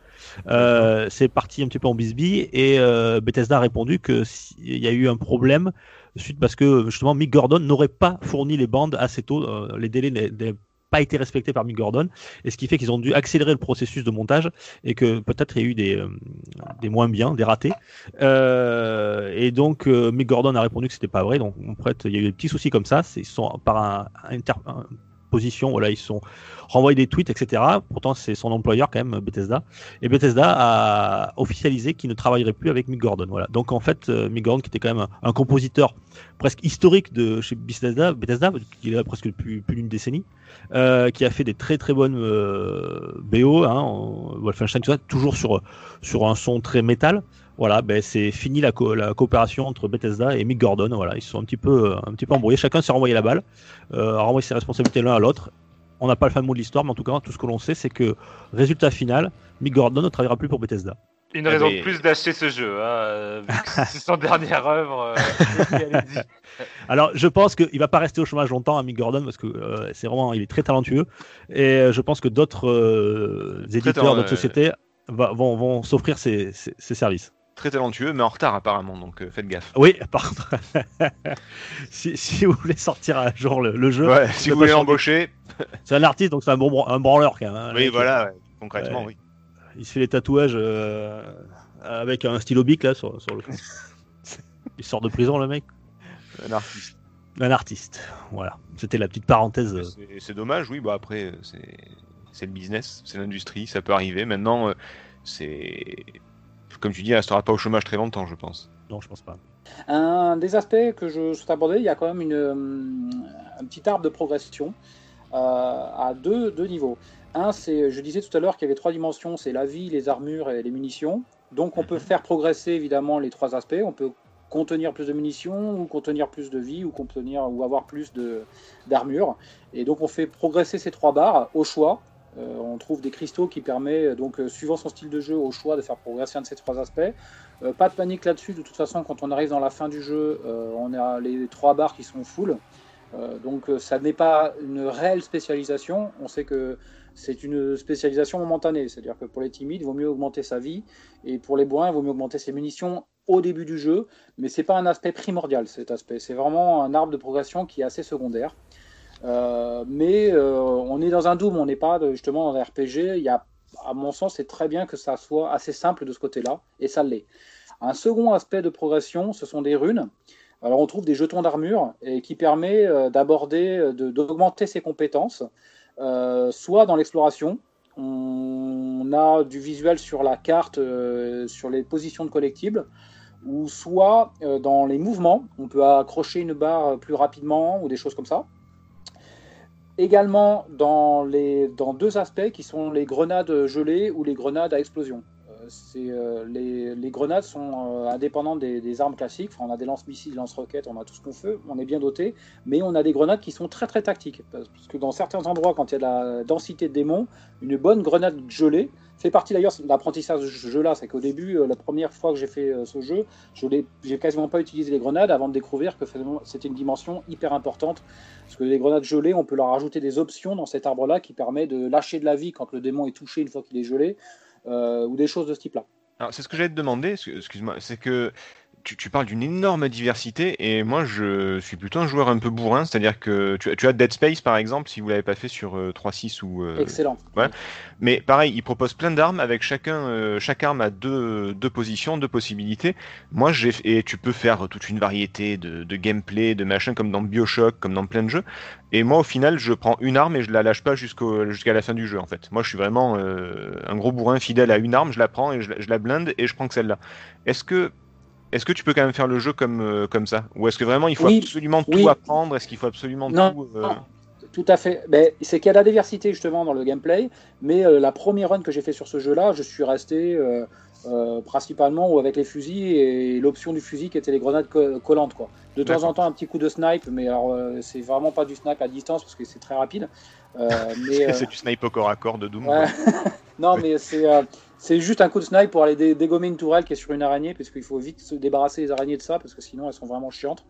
Euh, c'est parti un petit peu en bisbille et euh, Bethesda a répondu que si- il y a eu un problème suite parce que justement Mick Gordon n'aurait pas fourni les bandes assez tôt, euh, les délais n'a- n'avaient pas été respectés par Mick Gordon et ce qui fait qu'ils ont dû accélérer le processus de montage et que peut-être il y a eu des, des moins bien, des ratés. Et donc Mick Gordon a répondu que c'était pas vrai. Donc en fait, il y a eu des petits soucis comme ça. C'est- Ils sont par un, un- position, voilà, ils sont renvoyés des tweets, etc. Pourtant, c'est son employeur quand même, Bethesda. Et Bethesda a officialisé qu'il ne travaillerait plus avec Mick Gordon. Voilà. Donc en fait, euh, Mick Gordon, qui était quand même un, compositeur presque historique de chez Bethesda, Bethesda qui est là presque depuis plus d'une décennie, euh, qui a fait des très très bonnes euh, BO, hein, en- Wolfenstein, tout ça, toujours sur sur un son très métal. Voilà, ben c'est fini la, co- la coopération entre Bethesda et Mick Gordon. Voilà, ils se sont un petit peu un petit peu embrouillés. Chacun s'est renvoyé la balle, euh, a renvoyé ses responsabilités l'un à l'autre. On n'a pas le fin mot de l'histoire, mais en tout cas, tout ce que l'on sait, c'est que résultat final, Mick Gordon ne travaillera plus pour Bethesda. Une Eh raison ben- de plus d'acheter ce jeu, hein, euh, vu que c'est son dernière œuvre. euh. Alors, je pense qu'il va pas rester au chômage longtemps, à Mick Gordon, parce que euh, c'est vraiment, il est très talentueux. Et euh, je pense que d'autres euh, éditeurs, d'autres euh, sociétés va- vont, vont s'offrir ces, ces- ces services. Très talentueux, mais en retard apparemment, donc euh, faites gaffe. Oui, par contre, si, si vous voulez sortir un jour le, le jeu, Ouais, si vous voulez l'embaucher, c'est un artiste, donc c'est un, bon, bran- un branleur quand même. hein. Oui, voilà, ouais, concrètement, oui. Il se fait les tatouages euh, avec un stylo bic là sur, sur le il sort de prison, le mec. Un artiste. Un artiste. Voilà. C'était la petite parenthèse. euh, C'est- dommage, oui, bah après, euh, c'est le business, c'est l'industrie, ça peut arriver. Maintenant, euh, c'est. Comme tu dis, elle restera pas au chômage très longtemps, je pense. Non, je pense pas. Un des aspects que je souhaite aborder, il y a quand même une, euh, un petit arbre de progression euh, à deux, deux niveaux. Un, c'est, je disais tout à l'heure qu'il y avait trois dimensions, c'est la vie, les armures et les munitions. Donc on peut faire progresser évidemment les trois aspects. On peut contenir plus de munitions ou contenir plus de vie ou contenir ou avoir plus de d'armure. Et donc on fait progresser ces trois barres au choix. Euh, on trouve des cristaux qui permettent, donc euh, suivant son style de jeu, au choix de faire progresser un de ces trois aspects. Euh, pas de panique là-dessus, de toute façon, quand on arrive dans la fin du jeu, euh, on a les trois barres qui sont full. Euh, donc euh, ça n'est pas une réelle spécialisation. On sait que c'est une spécialisation momentanée, c'est-à-dire que pour les timides, il vaut mieux augmenter sa vie, et pour les boins, il vaut mieux augmenter ses munitions au début du jeu, mais c'est pas un aspect primordial cet aspect. C'est vraiment un arbre de progression qui est assez secondaire. Euh, mais euh, on est dans un Doom, on n'est pas justement dans un RPG. Il y a, à mon sens, c'est très bien que ça soit assez simple de ce côté-là, et ça l'est. Un second aspect de progression, ce sont des runes. Alors on trouve des jetons d'armure et qui permet euh, d'aborder, de- d'augmenter ses compétences, soit dans l'exploration. On a du visuel sur la carte, sur les positions de collectibles, ou soit dans les mouvements. On peut accrocher une barre plus rapidement ou des choses comme ça. Également dans, les, dans deux aspects qui sont les grenades gelées ou les grenades à explosion. Euh, les, les grenades sont euh, indépendantes des, armes classiques. On a des lance-missiles, lance-roquettes, on a tout ce qu'on veut, on est bien doté. Mais on a des grenades qui sont très très tactiques. Parce que dans certains endroits, quand il y a de la densité de démons, une bonne grenade gelée fait partie d'ailleurs de l'apprentissage de ce jeu-là. C'est qu'au début, euh, la première fois que j'ai fait ce jeu, je n'ai quasiment pas utilisé les grenades avant de découvrir que c'était une dimension hyper importante. Parce que les grenades gelées, on peut leur rajouter des options dans cet arbre-là qui permet de lâcher de la vie quand le démon est touché une fois qu'il est gelé, ou des choses de ce type-là. Alors, c'est ce que j'allais te demander, excuse- excuse-moi, c'est que tu, tu parles d'une énorme diversité et moi je suis plutôt un joueur un peu bourrin, c'est-à-dire que tu, as- tu as Dead Space par exemple, si vous l'avez pas fait sur euh, 3.6 ou. euh, Excellent. Mais pareil, il propose plein d'armes avec chacun, euh, chaque arme a deux, deux positions, deux possibilités. Moi, j'ai et tu peux faire toute une variété de, de gameplay, de machin comme dans Bioshock, comme dans plein de jeux. Et moi, au final, je prends une arme et je la lâche pas jusqu'au jusqu'à la fin du jeu. En fait, moi, je suis vraiment euh, un gros bourrin fidèle à une arme. Je la prends et je la blinde et je prends que celle-là. Est-ce que est-ce que tu peux quand même faire le jeu comme euh, comme ça, ou est-ce que vraiment il faut Oui, absolument oui. tout apprendre? Est-ce qu'il faut absolument Non, tout euh, non. Tout à fait. C'est qu'il y a de la diversité justement dans le gameplay, mais euh, la première run que j'ai fait sur ce jeu-là, je suis resté principalement avec les fusils et l'option du fusil qui était les grenades co- collantes. Quoi. De temps en temps, un petit coup de snipe, mais alors c'est vraiment pas du snipe à distance parce que c'est très rapide. Mais, C'est du snipe au corps à corps de Doom. Ouais. non, mais c'est C'est juste un coup de snipe pour aller dé- dégommer une tourelle qui est sur une araignée, puisqu'il faut vite se débarrasser des araignées de ça, parce que sinon elles sont vraiment chiantes.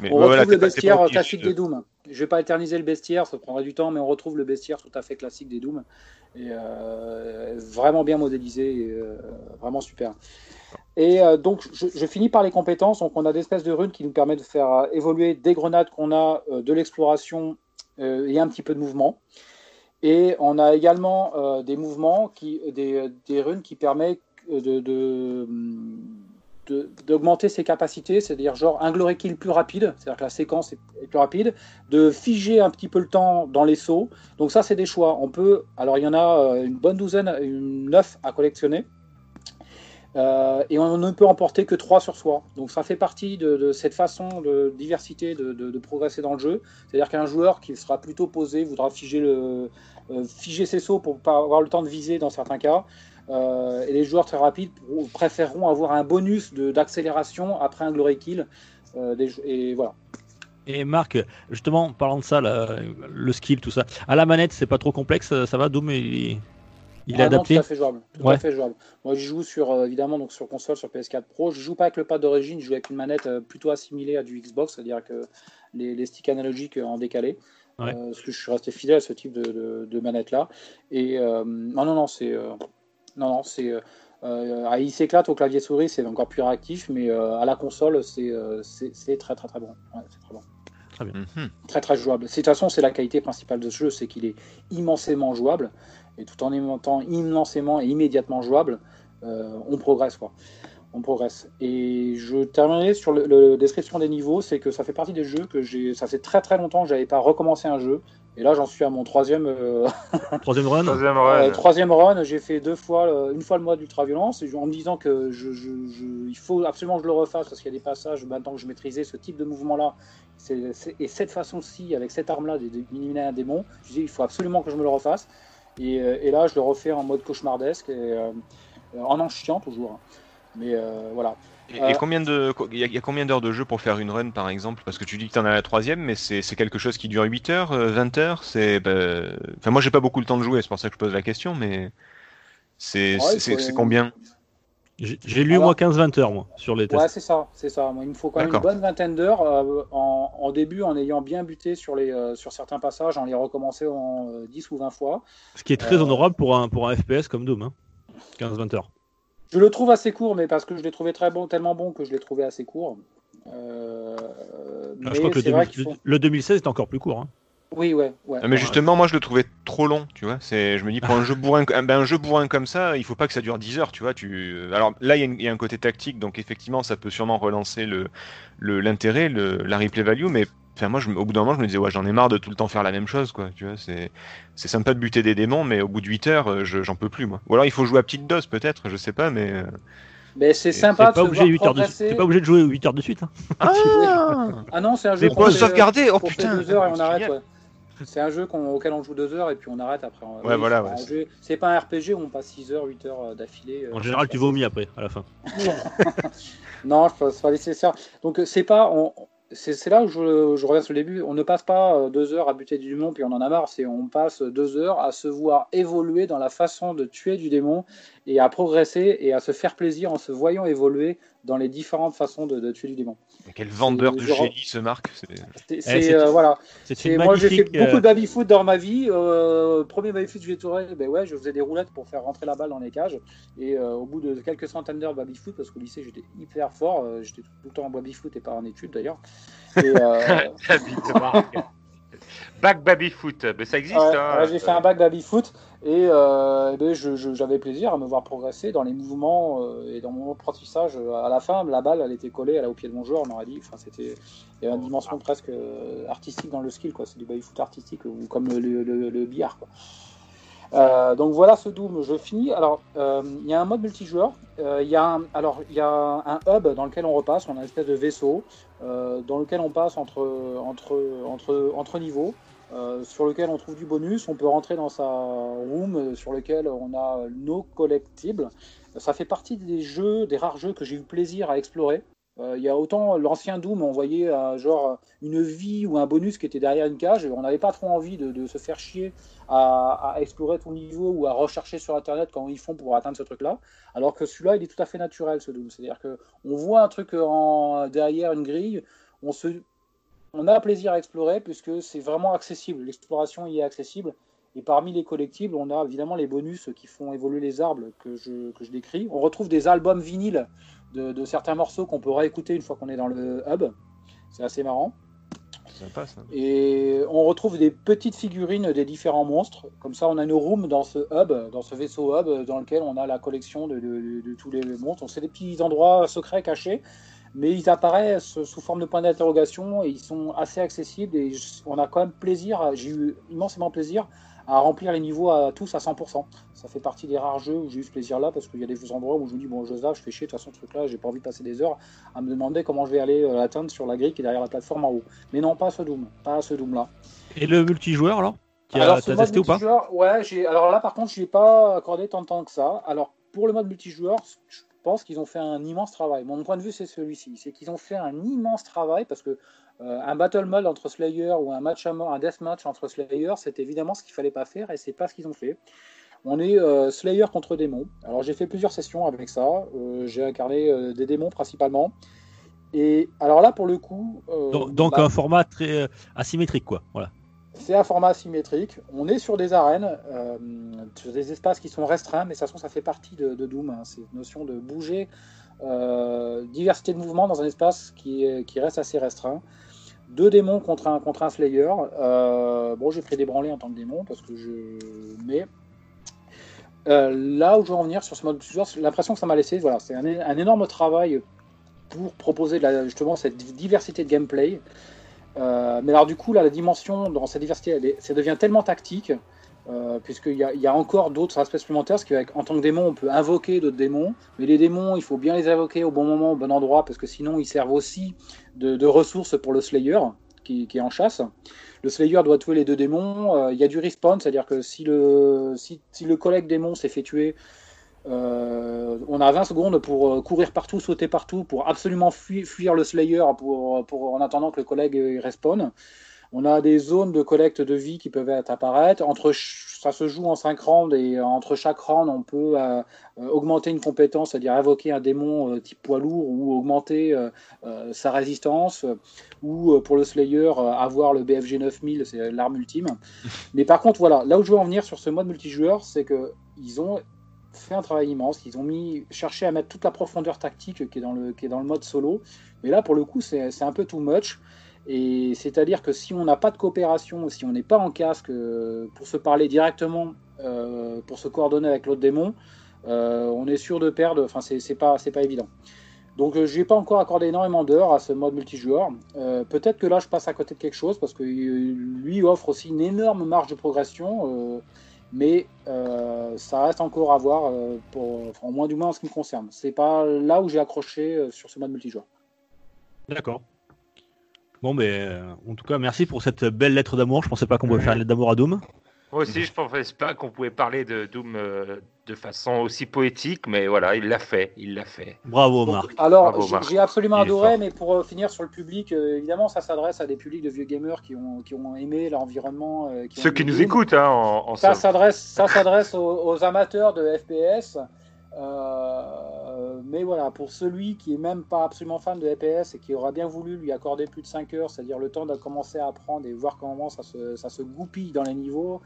Mais On retrouve voilà, le bestiaire obligé classique de- des Doom. Je vais pas éterniser le bestiaire, ça prendrait du temps, mais on retrouve le bestiaire tout à fait classique des Doom. Et euh, vraiment bien modélisé, et, euh, vraiment super. Et euh, donc, je, je finis par les compétences. Donc, on a des espèces de runes qui nous permettent de faire euh, évoluer des grenades qu'on a, euh, de l'exploration euh, et un petit peu de mouvement. Et on a également euh, des mouvements, qui, des, runes qui permettent de- d'augmenter ses capacités, c'est-à-dire genre un glory kill plus rapide, c'est-à-dire que la séquence est, est plus rapide, de figer un petit peu le temps dans les sauts. Donc ça, c'est des choix. On peut, alors il y en a euh, une bonne douzaine, une neuf à collectionner. Euh, et on ne peut emporter que 3 sur soi. Donc ça fait partie de, cette façon de diversité de, progresser dans le jeu. C'est-à-dire qu'un joueur qui sera plutôt posé voudra figer, euh, ses sauts pour pas avoir le temps de viser dans certains cas. Euh, et les joueurs très rapides préféreront avoir un bonus d'accélération après un glory kill. Et voilà. Et Marc, justement, parlant de ça, le skill, tout ça, à la manette, c'est pas trop complexe, ça va Doom, il, il est Ah non, adapté tout à fait jouable. Tout Ouais. à fait jouable. Moi, je joue sur euh, évidemment donc sur console, sur PS4 Pro. Je joue pas avec le pad d'origine, je joue avec une manette euh, plutôt assimilée à du Xbox, c'est-à-dire que les, les sticks analogiques euh, en décalé. Ouais. Euh, parce que je suis resté fidèle à ce type de, de, de manette là. Et euh, non, non, non, c'est euh, non, non, c'est euh, il s'éclate au clavier souris, c'est encore plus réactif, mais euh, à la console, c'est euh, très très très bon. Ouais, c'est très bon Mhm. très très jouable. De toute façon, c'est la qualité principale de ce jeu, c'est qu'il est immensément jouable, et tout en étant immensément et immédiatement jouable, euh, on progresse quoi. On progresse. Et je terminerai sur le, le- description des niveaux, c'est que ça fait partie des jeux que j'ai. Ça fait très très longtemps que j'avais pas recommencé un jeu, et là j'en suis à mon troisième. euh, Troisième run Troisième euh, run. troisième run, j'ai fait deux fois, euh, une fois le mode ultra violence, et en me disant que je, je- je- il faut absolument que je le refasse parce qu'il y a des passages maintenant que je maîtrisais ce type de mouvement-là, et cette façon-ci, avec cette arme-là, d'éliminer un démon, je dis il faut absolument que je me le refasse. Et, euh, et là, je le refais en mode cauchemardesque, et, euh, en en chiant toujours. Mais euh, voilà. Et, et combien de, il y, a- il y a combien d'heures de jeu pour faire une run par exemple? Parce que tu dis que tu en as la troisième, mais c'est quelque chose qui dure 8 heures, euh, 20 heures? C'est, bah, enfin moi j'ai pas beaucoup le temps de jouer, c'est pour ça que je pose la question, mais Ouais, c'est combien? J'ai lu Alors- moi 15-20 heures moi sur les tests. Ouais, c'est ça, c'est ça. Moi, il me faut quand même une bonne vingtaine d'heures euh, en, en début, en ayant bien buté sur, les, euh, sur certains passages, en les recommencer en euh, 10 ou 20 fois. Ce qui est très Euh, honorable pour un, pour un FPS comme Doom. Hein. 15-20 heures. Je le trouve assez court, mais parce que je l'ai trouvé très bon, tellement bon que je l'ai trouvé assez court. Euh, Ah, mais je crois que le, c'est vrai 2000 qu'il faut. le 2016 est encore plus court. Hein. Oui, ouais, ouais. Ah, Mais justement, moi je le trouvais trop long, tu vois. C'est, je me dis pour un jeu bourrin, ben, un jeu bourrin comme ça, il faut pas que ça dure 10 heures, tu vois. Tu, alors là il y, a une- il y a un côté tactique, donc effectivement ça peut sûrement relancer le, le l'intérêt, le, la replay value, mais enfin moi je, au bout d'un moment je me disais ouais j'en ai marre de tout le temps faire la même chose, quoi. Tu vois, c'est, c'est sympa de buter des démons, mais au bout de 8 heures euh, je- j'en peux plus moi. Ou alors il faut jouer à petite dose peut-être, je sais pas, mais. euh, Mais c'est T'es sympa de pas, obligé voir 8 heures de... t'es pas obligé de jouer 8 heures de suite. Hein. Ah, Ah non, c'est un jeu Mais fait, sauvegarder. Oh putain. deux heures et on arrête. génial. ouais. C'est un jeu qu'on- auquel on joue deux heures et puis on arrête après. Ouais, voilà, c'est ouais, jeu- pas un RPG où on passe 6 heures, 8 heures euh, d'affilée. euh, En général, tu vomis après, à la fin. Non, je pense pas nécessaire. Donc euh, c'est pas, on- c'est c'est là où je, je reviens sur le début. On ne passe pas deux heures à buter du démon puis on en a marre. C'est on passe deux heures à se voir évoluer dans la façon de tuer du démon et à progresser et à se faire plaisir en se voyant évoluer dans les différentes façons de, de tuer du démon. Quel vendeur de génie ce Marc. c'est- c'est, euh, voilà. Moi j'ai fait magnifique. beaucoup euh, de baby foot dans ma vie. Euh, premier baby foot que j'ai tourné, ben ouais, je faisais des roulettes pour faire rentrer la balle dans les cages. Et euh, au bout de quelques centaines d'heures de baby foot, parce qu'au lycée j'étais hyper fort, euh, j'étais tout le temps en baby foot et pas en études d'ailleurs. Et, euh. Back Baby Foot, mais ça existe. ouais, hein. ouais, j'ai fait un bac baby foot et, euh, ben, j'avais plaisir à me voir progresser dans les mouvements euh, et dans mon apprentissage. À la fin, la balle elle était collée au pied de mon joueur, on aurait dit. Enfin, c'était il y avait une dimension presque euh, artistique dans le skill, quoi. C'est du baby foot artistique ou comme le, le- le- le billard, quoi. Euh, donc voilà ce Doom, je finis. Alors euh, il y a un mode multijoueur. Euh, Il y a un, alors il y a un hub dans lequel on repasse. On a une espèce de vaisseau euh, dans lequel on passe entre entre entre entre niveaux. euh, sur lequel on trouve du bonus, on peut rentrer dans sa room euh, sur lequel on a nos collectibles. Ça fait partie des jeux, des rares jeux que j'ai eu plaisir à explorer. Euh, il y a autant l'ancien Doom, on voyait euh, genre une vie ou un bonus qui était derrière une cage, on n'avait pas trop envie de, se faire chier à, explorer tout niveau ou à rechercher sur internet comment ils font pour atteindre ce truc-là. Alors que celui-là, il est tout à fait naturel, ce Doom. C'est-à-dire qu'on voit un truc derrière une grille, on, se, on a plaisir à explorer puisque c'est vraiment accessible. L'exploration y est accessible. Et parmi les collectibles, on a évidemment les bonus qui font évoluer les arbres que je décris. On retrouve des albums vinyles de, certains morceaux qu'on peut réécouter une fois qu'on est dans le hub. C'est assez marrant. Sympa, ça. Et on retrouve des petites figurines des différents monstres. Comme ça, on a une room dans ce hub, dans ce vaisseau hub, dans lequel on a la collection de, de tous les monstres. C'est des petits endroits secrets cachés, mais ils apparaissent sous forme de points d'interrogation et ils sont assez accessibles. Et on a quand même plaisir, j'ai eu immensément plaisir à remplir les niveaux à tous à 100%. Ça fait partie des rares jeux où j'ai eu ce plaisir-là parce qu'il y a des endroits où je me dis, bon, Joseph, je fais chier, de toute façon, ce truc-là, j'ai pas envie de passer des heures à me demander comment je vais aller euh, l'atteindre sur la grille qui est derrière la plateforme en haut. Mais non, pas ce Doom, pas ce Doom-là. Et le multijoueur alors Tu as, testé ou pas? Ouais, alors là, par contre, je n'ai pas accordé tant de temps que ça. Alors, pour le mode multijoueur, je pense qu'ils ont fait un immense travail. Mon point de vue, c'est celui-ci. C'est qu'ils ont fait un immense travail parce que euh, un battle mode entre Slayer ou un match à mort, un death match entre Slayer, c'est évidemment ce qu'il fallait pas faire et c'est pas ce qu'ils ont fait. On est euh, Slayer contre démons. Alors j'ai fait plusieurs sessions avec ça. Euh, j'ai incarné des démons principalement. Et alors là, pour le coup. donc, bah un format très asymétrique, quoi. Voilà. C'est un format asymétrique. On est sur des arènes, sur des espaces qui sont restreints, mais de toute façon, ça fait partie de, Doom. Hein. Cette notion de bouger, diversité de mouvement dans un espace qui, qui reste assez restreint deux démons contre un, contre un Slayer. Euh, bon, j'ai pris des branlés en tant que démon parce que je. Mais euh, là où je veux en venir sur ce mode l'impression que ça m'a laissé, voilà, c'est un, énorme travail pour proposer justement cette diversité de gameplay. Euh, mais alors du coup, là, la dimension dans cette diversité, ça devient tellement tactique euh, puisqu'il y, a encore d'autres aspects supplémentaires, parce qu'en tant que démon, on peut invoquer d'autres démons, mais les démons, il faut bien les invoquer au bon moment, au bon endroit, parce que sinon, ils servent aussi de, ressources pour le Slayer, qui, est en chasse. Le Slayer doit tuer les deux démons, euh, il y a du respawn, c'est-à-dire que si le, si, le collègue démon s'est fait tuer, euh, on a 20 secondes pour courir partout, sauter partout, pour absolument fuir, le Slayer en attendant que le collègue respawn. On a des zones de collecte de vie qui peuvent apparaître. Entre, ça se joue en 5 rounds et entre chaque round, on peut euh, euh, augmenter une compétence, c'est-à-dire invoquer un démon euh, type poids lourd ou augmenter sa résistance. Ou pour le Slayer, avoir le BFG 9000, c'est l'arme ultime. Mais par contre, voilà, là où je veux en venir sur ce mode multijoueur, c'est qu'ils ont fait un travail immense. Ils ont mis, cherché à mettre toute la profondeur tactique qui est dans le, qui est dans le mode solo. Mais là, pour le coup, c'est un peu too much. Et c'est-à-dire que si on n'a pas de coopération, si on n'est pas en casque euh, pour se parler directement, euh, pour se coordonner avec l'autre démon, euh, on est sûr de perdre. Enfin, c'est pas, pas évident. Donc, je n'ai pas encore accordé énormément d'heures à ce mode multijoueur. Peut-être que là, je passe à côté de quelque chose parce que lui offre aussi une énorme marge de progression. mais ça reste encore à voir, pour, au moins du moins en ce qui me concerne. C'est pas là où j'ai accroché sur ce mode multijoueur. D'accord. Bon, mais euh, en tout cas, merci pour cette belle lettre d'amour. Je pensais pas qu'on pouvait faire une lettre d'amour à Doom. Moi aussi, je pensais pas qu'on pouvait parler de Doom euh, de façon aussi poétique, mais voilà, il l'a fait, il l'a fait. Bravo, Marc. alors, j'ai absolument adoré, mais pour euh, finir sur le public, évidemment, ça s'adresse à des publics de vieux gamers qui ont, qui ont aimé l'environnement. Ceux qui nous écoutent, hein, en, ça s'adresse, ça s'adresse aux, amateurs de FPS. Euh, mais voilà, pour celui qui est même pas absolument fan de EPS et qui aura bien voulu lui accorder plus de 5 heures, c'est-à-dire le temps de commencer à apprendre et voir comment ça se, goupille dans les niveaux,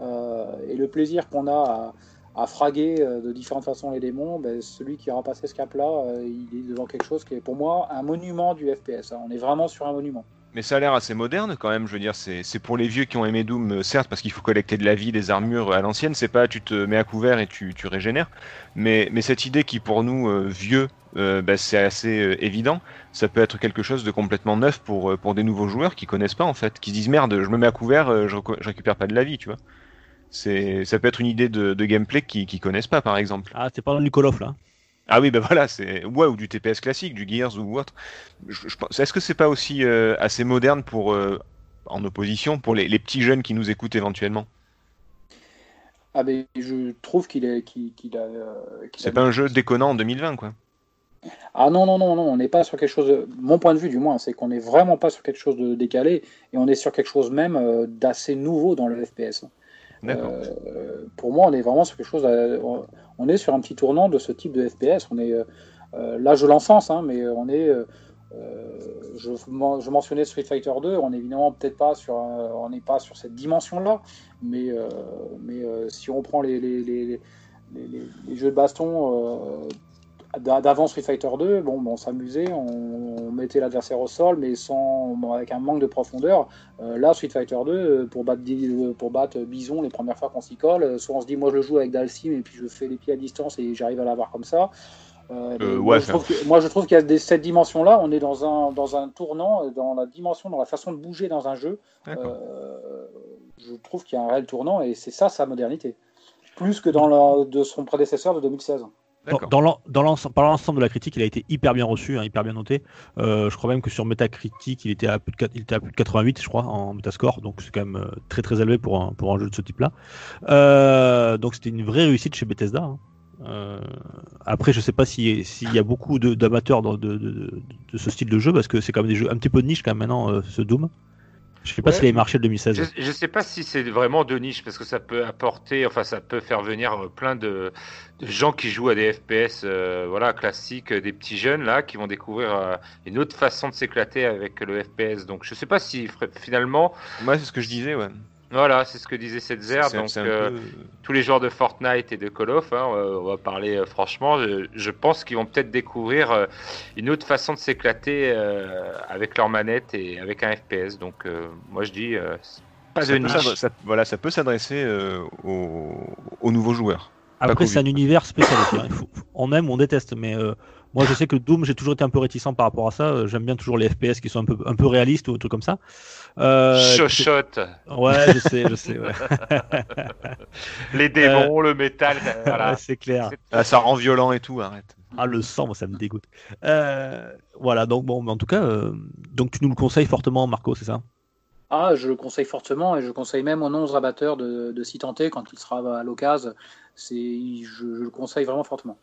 euh, et le plaisir qu'on a à, fraguer euh, de différentes façons les démons, ben, celui qui aura passé ce cap-là, il est devant quelque chose qui est pour moi un monument du FPS. Hein. On est vraiment sur un monument. Mais ça a l'air assez moderne quand même, je veux dire, c'est pour les vieux qui ont aimé Doom, euh, certes, parce qu'il faut collecter de la vie, des armures à l'ancienne, c'est pas tu te mets à couvert et tu, tu régénères, mais, mais cette idée qui pour nous, euh, vieux, euh, bah, c'est assez évident, ça peut être quelque chose de complètement neuf pour, pour des nouveaux joueurs qui connaissent pas en fait, qui se disent merde, je me mets à couvert, je, récupère pas de la vie, tu vois. C'est, ça peut être une idée de, gameplay qui, qui connaissent pas par exemple. Ah, t'es pas dans of là ah oui, ben voilà, c'est ouais ou du TPS classique, du Gears ou autre. Je, Est-ce que c'est pas aussi euh, assez moderne pour euh, en opposition pour les, petits jeunes qui nous écoutent éventuellement? Ah ben je trouve qu'il est qu'il, c'est pas un jeu déconnant en 2020 quoi. Ah non, non, non, non, on n'est pas sur quelque chose, de... mon point de vue du moins, c'est qu'on n'est vraiment pas sur quelque chose de décalé, et on est sur quelque chose même euh, d'assez nouveau dans le FPS. Euh, pour moi, on est vraiment sur quelque chose, euh, on est sur un petit tournant de ce type de FPS. On est, euh, là, je l'encense, mais on est, euh, je, men- je mentionnais Street Fighter 2, on est évidemment peut-être pas sur, on n'est pas sur cette dimension-là, mais, euh, mais euh, si on prend les, les, les, jeux de baston euh, d'avant Street Fighter 2, bon, ben, on s'amusait, on, on mettait l'adversaire au sol, mais sans, bon, avec un manque de profondeur. Euh, là, Street Fighter 2, euh, pour battre, euh, pour battre Bison les premières fois qu'on s'y colle, soit on se dit, moi je le joue avec Dalsim et puis je fais les pieds à distance et j'arrive à l'avoir comme ça. Euh, Euh, moi, ouais, je trouve que- moi, je trouve qu'il y a des- cette dimension-là, on est dans un, dans un tournant, dans la dimension, dans la façon de bouger dans un jeu. Euh, je trouve qu'il y a un réel tournant et c'est ça sa modernité. Plus que dans la, de son prédécesseur de 2016. Dans, l'ensemble, par l'ensemble de la critique, il a été hyper bien reçu, hein, hyper bien noté. Euh, je crois même que sur Metacritic, il était à plus de, quatre- il était à plus de 88, je crois, en Metascore. Donc c'est quand même euh, très très élevé pour un, pour un jeu de ce type-là. Euh, donc c'était une vraie réussite chez Bethesda. hein. Euh, après, je sais pas si- s'il y a beaucoup d'amateurs de, de, de- de ce style de jeu, parce que c'est quand même des jeux un petit peu de niche quand même maintenant, ce Doom. Je sais pas Ouais. s'il avait marché le 2016. Je, je sais pas si c'est vraiment de niche parce que ça peut apporter, enfin ça peut faire venir euh, plein de, de gens qui jouent à des FPS, euh, voilà classiques, euh, des petits jeunes là qui vont découvrir euh, une autre façon de s'éclater avec le FPS. Donc je sais pas si finalement, Moi, c'est ce que je disais, ouais. Voilà, c'est ce que disait Setzer. Donc euh, peu- tous les joueurs de Fortnite et de Call of, hein, on va parler euh, franchement, je, je pense qu'ils vont peut-être découvrir euh, une autre façon de s'éclater euh, avec leur manette et avec un FPS. Donc euh, moi je dis euh, pas ça de peut niche. ça- voilà, ça peut s'adresser euh, aux, aux nouveaux joueurs. Après, c'est un univers spécial hein. Faut- on aime, on déteste. Mais euh, moi, je sais que Doom, j'ai toujours été un peu réticent par rapport à ça. Euh, J'aime bien toujours les FPS qui sont un peu, un peu réalistes ou des trucs comme ça. Euh, Chochotte, Ouais, je sais, je sais. Ouais. les démons, le métal, voilà. Ouais, c'est clair. C'est- Ah, ça rend violent et tout, arrête. Ah, le sang, moi, ça me dégoûte. Euh, voilà, donc bon, mais en tout cas, euh, donc tu nous le conseilles fortement, Marco, c'est ça? Ah, je le conseille fortement et je conseille même aux non-rabatteurs de, de s'y tenter quand il sera à l'occasion. C'est, je, je le conseille vraiment fortement.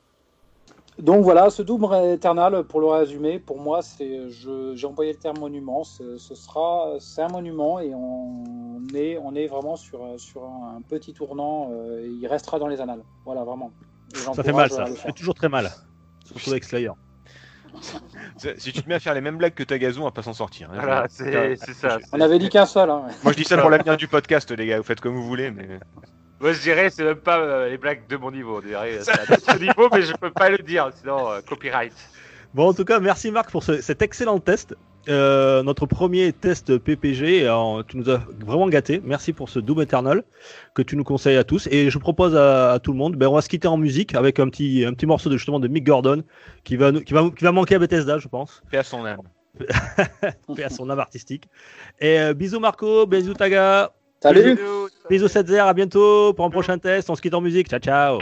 Donc voilà, ce Doom Eternal, pour le résumer, pour moi, c'est, je- j'ai employé le terme monument. Ce, ce sera, c'est un monument et on est, on est vraiment sur, sur un petit tournant. euh, et il restera dans les annales. Voilà, vraiment. Ça fait mal, ça. Ça fait toujours très mal. Surtout avec Slayer. Si tu te mets à faire les mêmes blagues que Tagazu, on va pas s'en sortir. hein. Voilà, c'est c'est ça. On avait dit qu'un seul. Hein. Moi, je dis ça pour l'avenir du podcast, les gars. Vous faites comme vous voulez, mais Moi, je dirais, c'est même pas euh, les blagues de mon niveau. Dirais, c'est à notre niveau, mais je peux pas le dire, sinon euh, copyright. Bon, en tout cas, merci Marc pour ce- cet excellent test. Euh, notre premier test PPG, euh, tu nous as vraiment gâté. Merci pour ce Doom Eternal que tu nous conseilles à tous. Et je propose à, à tout le monde, ben, on va se quitter en musique avec un petit, un petit morceau de justement de Mick Gordon qui va, qui va, qui va manquer à Bethesda, je pense, fais à son âme. fait à son âme artistique. Et euh, bisous Marco, bisous Taga, Salut Bisous. bisous Setzer, à bientôt pour un prochain test. On se quitte en musique. Ciao, ciao.